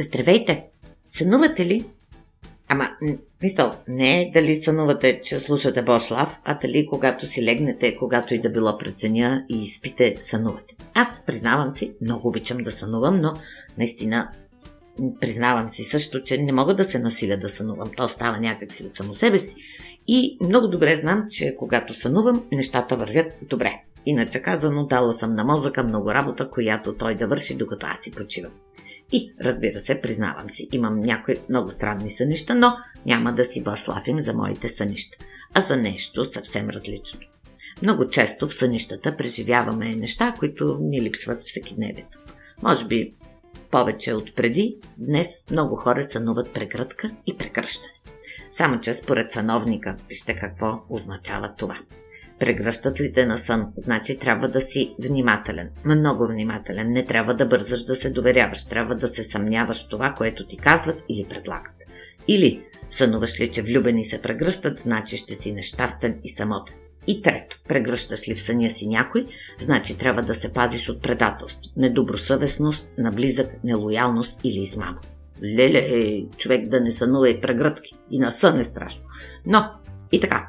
Здравейте! Сънувате ли? Ама, мисъл, не е дали сънувате, че слушате Бошлав, а дали когато си легнете, когато и да било през деня и спите, сънувате. Аз, признавам си, много обичам да сънувам, но наистина признавам си също, че не мога да се насиля да сънувам. То става някакси от само себе си. И много добре знам, че когато сънувам, нещата вървят добре. Иначе казано, дала съм на мозъка много работа, която той да върши, докато аз си почивам. И, разбира се, признавам си, имам някои много странни сънища, но няма да си башлафим за моите сънища, а за нещо съвсем различно. Много често в сънищата преживяваме неща, които ни липсват всеки дневието. Може би повече от преди, днес много хора сънуват прегръдка и прекръщане. Само че според съновника, вижте какво означава това – Прегръщат ли те на сън, значи трябва да си внимателен. Много внимателен. Не трябва да бързаш да се доверяваш. Трябва да се съмняваш това, което ти казват или предлагат. Или сънуваш ли, че влюбени се прегръщат, значи ще си нещастен и самотен. И трето, прегръщаш ли в съня си някой, значи трябва да се пазиш от предателство, недобросъвестност, наблизък, нелоялност или измама. Леле, човек да не сънува и прегръдки. И на сън е страшно. Но, и така,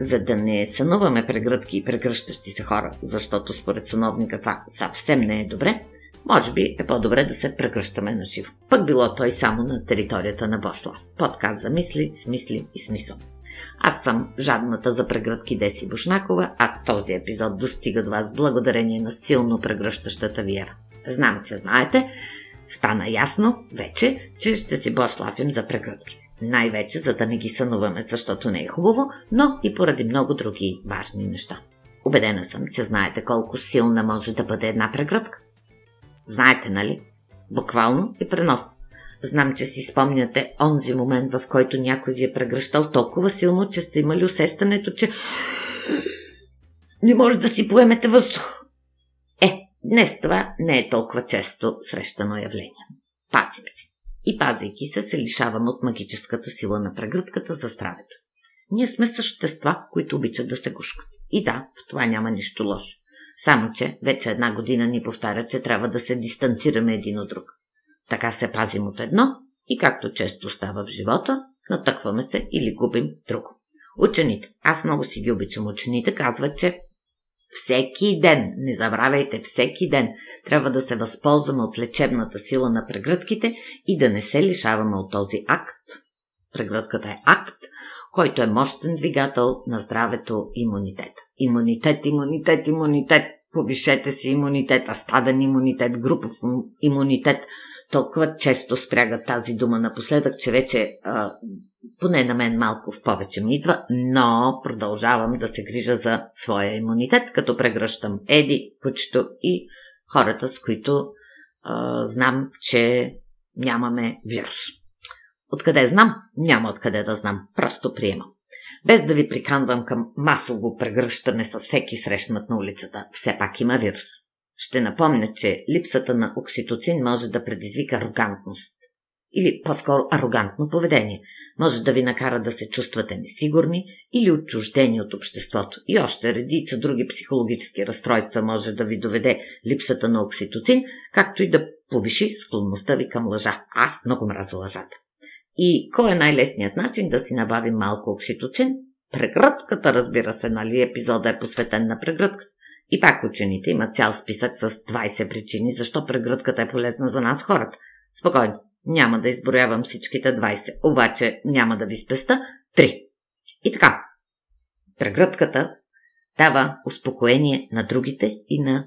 за да не сънуваме прегръдки и прегръщащи се хора, защото според съновника това съвсем не е добре, може би е по-добре да се прегръщаме на живо. Пък било той само на територията на Бошлав. Подкаст за мисли, смисли и смисъл. Аз съм жадната за прегръдки Деси Бушнакова, а този епизод достига до вас благодарение на силно прегръщащата вяра. Знам, че знаете, стана ясно вече, че ще си бошлафим за прегръдките. Най-вече за да не ги сънуваме, защото не е хубаво, но и поради много други важни неща. Обедена съм, че знаете колко силна може да бъде една прегръдка. Знаете, нали? Буквално и пренос. Знам, че си спомняте онзи момент, в който някой ви е прегръщал толкова силно, че сте имали усещането, че не може да си поемете въздух. Днес това не е толкова често срещано явление. Пасим се и пазейки се, се лишаваме от магическата сила на прегръдката за здравето. Ние сме същества, които обичат да се гушкат. И да, в това няма нищо лошо. Само, че вече една година ни повтаря, че трябва да се дистанцираме един от друг. Така се пазим от едно и както често става в живота, натъкваме се или губим друго. Учените, аз много си ги обичам учените, казват, че всеки ден, не забравяйте, всеки ден трябва да се възползваме от лечебната сила на прегръдките и да не се лишаваме от този акт. Прегръдката е акт, който е мощен двигател на здравето имунитета. Имунитет, имунитет, имунитет. Повишете си имунитета, стаден имунитет, групов имунитет. Толкова често спряга тази дума напоследък, че вече а, поне на мен малко в повече ми идва, но продължавам да се грижа за своя имунитет, като прегръщам Еди, кучето и хората, с които а, знам, че нямаме вирус. Откъде знам? Няма откъде да знам. Просто приемам. Без да ви приканвам към масово прегръщане с всеки срещнат на улицата, все пак има вирус. Ще напомня, че липсата на окситоцин може да предизвика арогантност или по-скоро арогантно поведение. Може да ви накара да се чувствате несигурни или отчуждени от обществото. И още редица други психологически разстройства може да ви доведе липсата на окситоцин, както и да повиши склонността ви към лъжа. Аз много мразя лъжата. И кой е най-лесният начин да си набавим малко окситоцин? Прегръдката, разбира се, нали епизода е посветен на прегръдката. И пак учените имат цял списък с 20 причини, защо прегръдката е полезна за нас хората. Спокойно, няма да изброявам всичките 20, обаче няма да ви спеста 3. И така, прегръдката дава успокоение на другите и на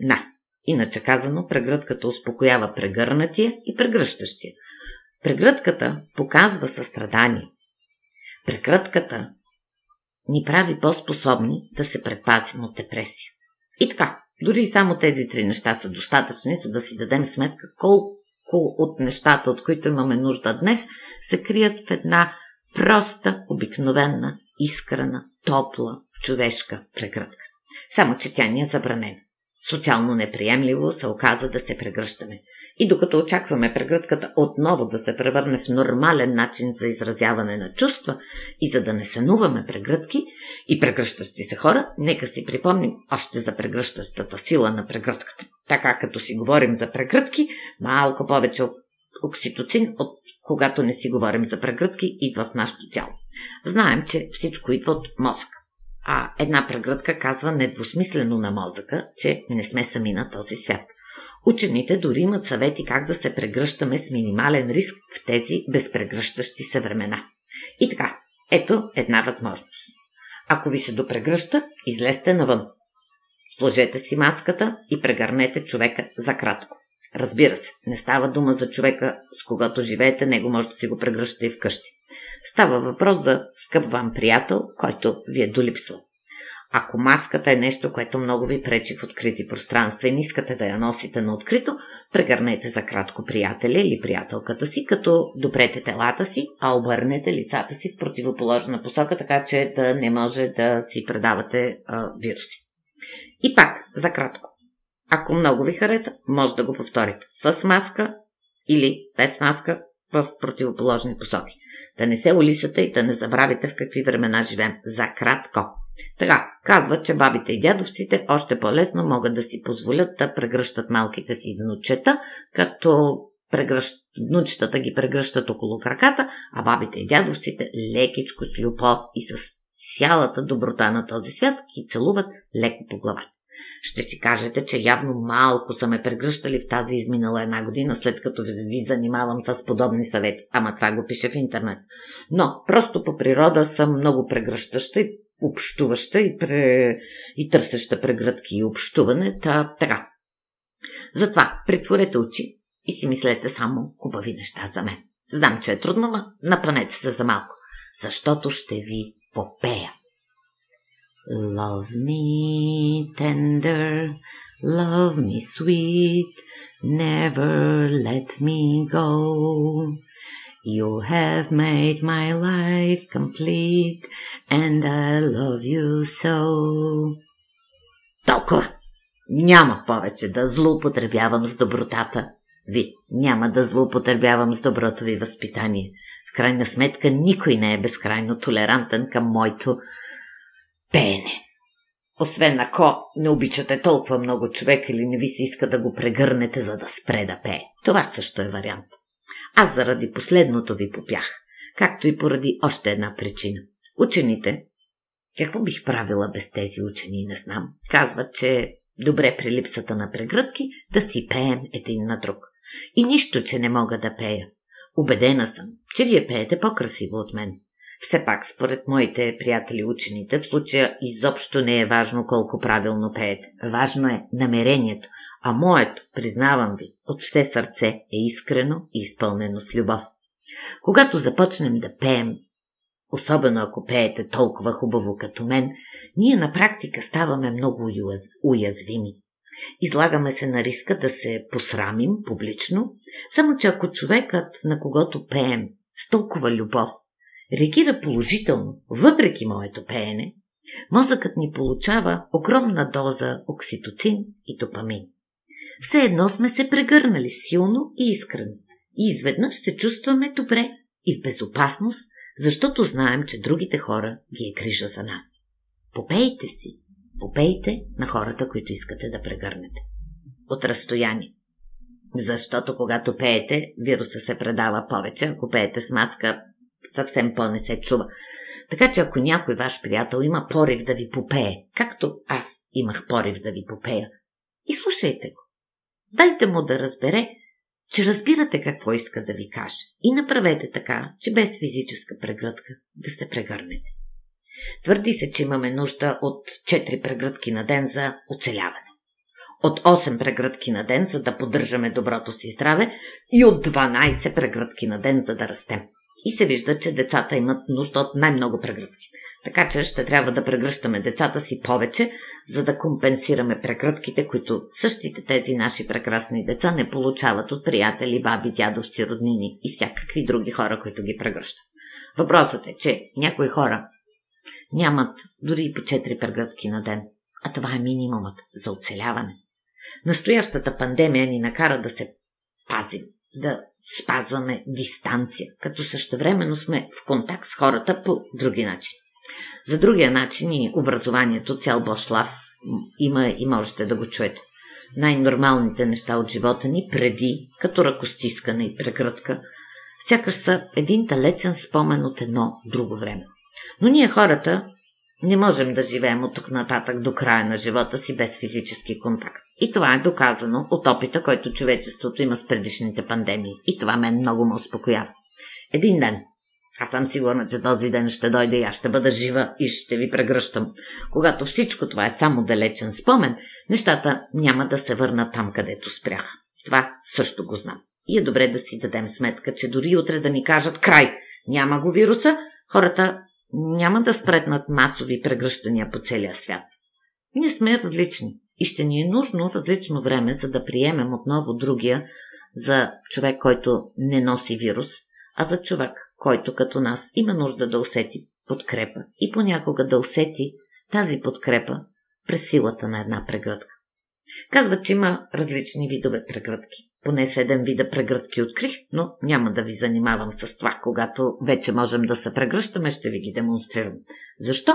нас. Иначе казано, прегръдката успокоява прегърнатия и прегръщащия. Прегръдката показва състрадание. Прегръдката ни прави по-способни да се предпазим от депресия. И така, дори само тези три неща са достатъчни, за да си дадем сметка колко от нещата, от които имаме нужда днес, се крият в една проста, обикновена, искрена, топла, човешка прегръдка. Само, че тя ни е забранена. Социално неприемливо се оказа да се прегръщаме. И докато очакваме прегръдката отново да се превърне в нормален начин за изразяване на чувства и за да не сънуваме прегръдки и прегръщащи се хора, нека си припомним още за прегръщащата сила на прегръдката. Така като си говорим за прегръдки, малко повече окситоцин, от когато не си говорим за прегръдки, идва в нашето тяло. Знаем, че всичко идва от мозъка. А една прегръдка казва недвусмислено на мозъка, че не сме сами на този свят. Учените дори имат съвети как да се прегръщаме с минимален риск в тези безпрегръщащи се времена. И така, ето една възможност. Ако ви се допрегръща, излезте навън. Сложете си маската и прегърнете човека за кратко. Разбира се, не става дума за човека, с когото живеете, него може да си го прегръщате и вкъщи. Става въпрос за скъп вам приятел, който ви е долипсвал. Ако маската е нещо, което много ви пречи в открити пространства и не искате да я носите на открито, прегърнете за кратко приятеля или приятелката си, като допрете телата си, а обърнете лицата си в противоположна посока, така че да не може да си предавате а, вируси. И пак, за кратко. Ако много ви хареса, може да го повторите с маска или без маска в противоположни посоки. Да не се улисате и да не забравите в какви времена живеем. За кратко. Така, казват, че бабите и дядовците още по-лесно могат да си позволят да прегръщат малките си внучета, като прегръщ... внучетата ги прегръщат около краката, а бабите и дядовците лекичко с любов и с цялата доброта на този свят ги целуват леко по главата. Ще си кажете, че явно малко са ме прегръщали в тази изминала една година, след като ви занимавам с подобни съвети. Ама това го пише в интернет. Но просто по природа съм много прегръщаща и общуваща и, пре... и търсеща прегръдки и общуване. Та, така. Затова притворете очи и си мислете само хубави неща за мен. Знам, че е трудно, но напънете се за малко, защото ще ви попея. Love me tender, love me sweet, never let me go. You have made my life complete, and I love you so. Толкова! Няма повече да злоупотребявам с добротата ви. Няма да злоупотребявам с доброто ви възпитание. В крайна сметка никой не е безкрайно толерантен към моето пеене. Освен ако не обичате толкова много човек или не ви се иска да го прегърнете, за да спре да пее. Това също е вариант. Аз заради последното ви попях, както и поради още една причина. Учените, какво бих правила без тези учени, не знам, казват, че добре при липсата на прегръдки да си пеем един на друг. И нищо, че не мога да пея. Убедена съм, че вие пеете по-красиво от мен. Все пак, според моите приятели учените, в случая изобщо не е важно колко правилно пеете. Важно е намерението, а моето, признавам ви, от все сърце е искрено и изпълнено с любов. Когато започнем да пеем, особено ако пеете толкова хубаво като мен, ние на практика ставаме много уязвими. Излагаме се на риска да се посрамим публично, само че ако човекът, на когото пеем, с толкова любов, реагира положително, въпреки моето пеене, мозъкът ни получава огромна доза окситоцин и допамин. Все едно сме се прегърнали силно и искрено. И изведнъж се чувстваме добре и в безопасност, защото знаем, че другите хора ги е грижа за нас. Попейте си. Попейте на хората, които искате да прегърнете. От разстояние. Защото когато пеете, вируса се предава повече. Ако пеете с маска, съвсем по-не се чува. Така че ако някой ваш приятел има порив да ви попее, както аз имах порив да ви попея, и слушайте го. Дайте му да разбере, че разбирате какво иска да ви каже и направете така, че без физическа прегръдка да се прегърнете. Твърди се, че имаме нужда от 4 прегръдки на ден за оцеляване. От 8 прегръдки на ден, за да поддържаме доброто си здраве и от 12 прегръдки на ден, за да растем. И се вижда, че децата имат нужда от най-много прегръдки. Така че ще трябва да прегръщаме децата си повече, за да компенсираме прегръдките, които същите тези наши прекрасни деца не получават от приятели, баби, дядовци, роднини и всякакви други хора, които ги прегръщат. Въпросът е, че някои хора нямат дори по 4 прегръдки на ден, а това е минимумът за оцеляване. Настоящата пандемия ни накара да се пазим, да спазваме дистанция, като същевременно сме в контакт с хората по други начини. За другия начин и образованието цял Бошлав има и можете да го чуете. най-нормалните неща от живота ни преди, като ръкостискане и прегръдка, сякаш са един далечен спомен от едно друго време. Но ние хората не можем да живеем от тук нататък до края на живота си без физически контакт. И това е доказано от опита, който човечеството има с предишните пандемии. И това мен много ме успокоява. Един ден, аз съм сигурна, че този ден ще дойде и аз ще бъда жива и ще ви прегръщам. Когато всичко това е само далечен спомен, нещата няма да се върнат там, където спряха. Това също го знам. И е добре да си дадем сметка, че дори утре да ни кажат край, няма го вируса, хората няма да спретнат масови прегръщания по целия свят. Ние сме различни и ще ни е нужно различно време, за да приемем отново другия за човек, който не носи вирус, а за човек, който като нас има нужда да усети подкрепа и понякога да усети тази подкрепа през силата на една прегръдка. Казват, че има различни видове прегръдки. Поне седем вида прегръдки открих, но няма да ви занимавам с това. Когато вече можем да се прегръщаме, ще ви ги демонстрирам. Защо?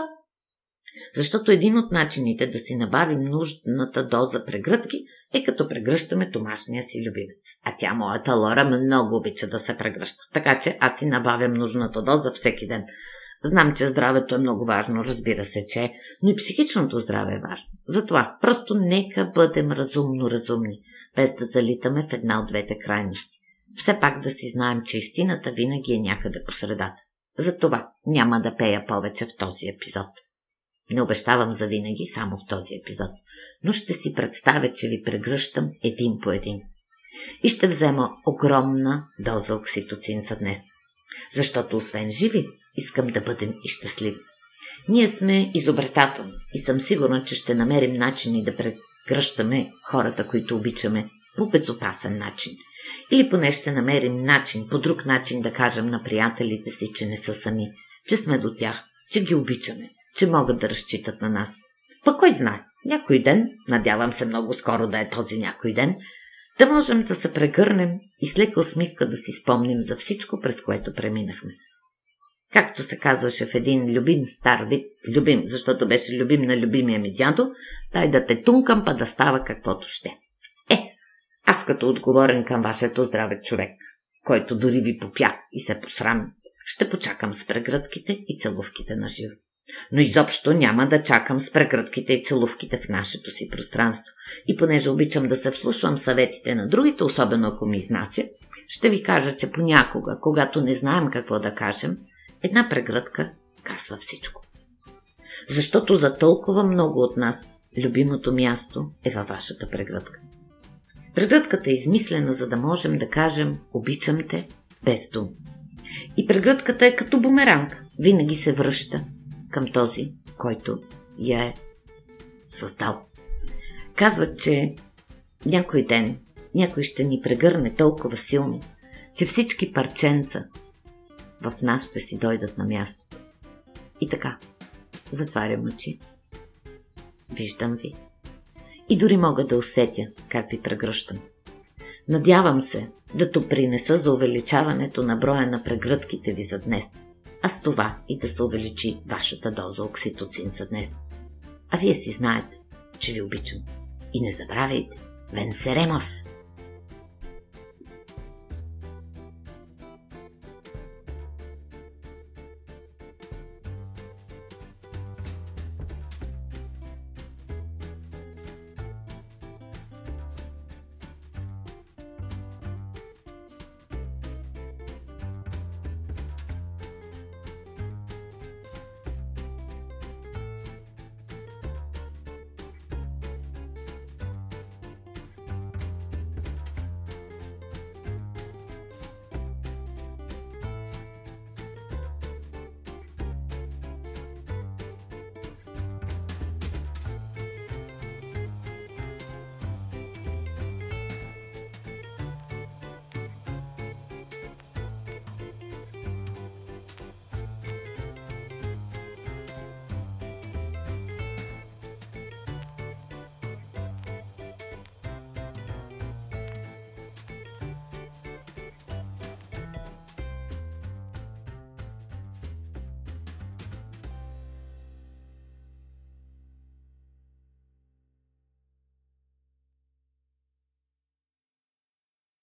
Защото един от начините да си набавим нужната доза прегръдки е като прегръщаме домашния си любимец. А тя, моята Лора, много обича да се прегръща. Така че аз си набавям нужната доза всеки ден. Знам, че здравето е много важно, разбира се, че но и психичното здраве е важно. Затова просто нека бъдем разумно разумни, без да залитаме в една от двете крайности. Все пак да си знаем, че истината винаги е някъде по средата. Затова няма да пея повече в този епизод. Не обещавам за винаги само в този епизод, но ще си представя, че ви прегръщам един по един. И ще взема огромна доза окситоцин за днес. Защото освен живи, искам да бъдем и щастливи. Ние сме изобретателни и съм сигурна, че ще намерим начини да прегръщаме хората, които обичаме по безопасен начин. Или поне ще намерим начин, по друг начин да кажем на приятелите си, че не са сами, че сме до тях, че ги обичаме, че могат да разчитат на нас. Пък кой знае, някой ден, надявам се много скоро да е този някой ден, да можем да се прегърнем и с лека усмивка да си спомним за всичко, през което преминахме. Както се казваше в един любим стар вид, любим, защото беше любим на любимия ми дядо, дай да те тункам, па да става каквото ще. Е, аз като отговорен към вашето здраве човек, който дори ви попя и се посрам, ще почакам с прегръдките и целувките на живо. Но изобщо няма да чакам с прегръдките и целувките в нашето си пространство. И понеже обичам да се вслушвам съветите на другите, особено ако ми изнася, ще ви кажа, че понякога, когато не знаем какво да кажем, една прегръдка казва всичко. Защото за толкова много от нас любимото място е във вашата прегръдка. Прегръдката е измислена, за да можем да кажем обичам те без дум. И прегръдката е като бумеранг. Винаги се връща към този, който я е създал. Казват, че някой ден някой ще ни прегърне толкова силно, че всички парченца в нас ще си дойдат на място. И така, затварям очи. Виждам ви. И дори мога да усетя как ви прегръщам. Надявам се да принеса за увеличаването на броя на прегръдките ви за днес – а с това и да се увеличи вашата доза окситоцин за днес. А вие си знаете, че ви обичам. И не забравяйте, венсеремос!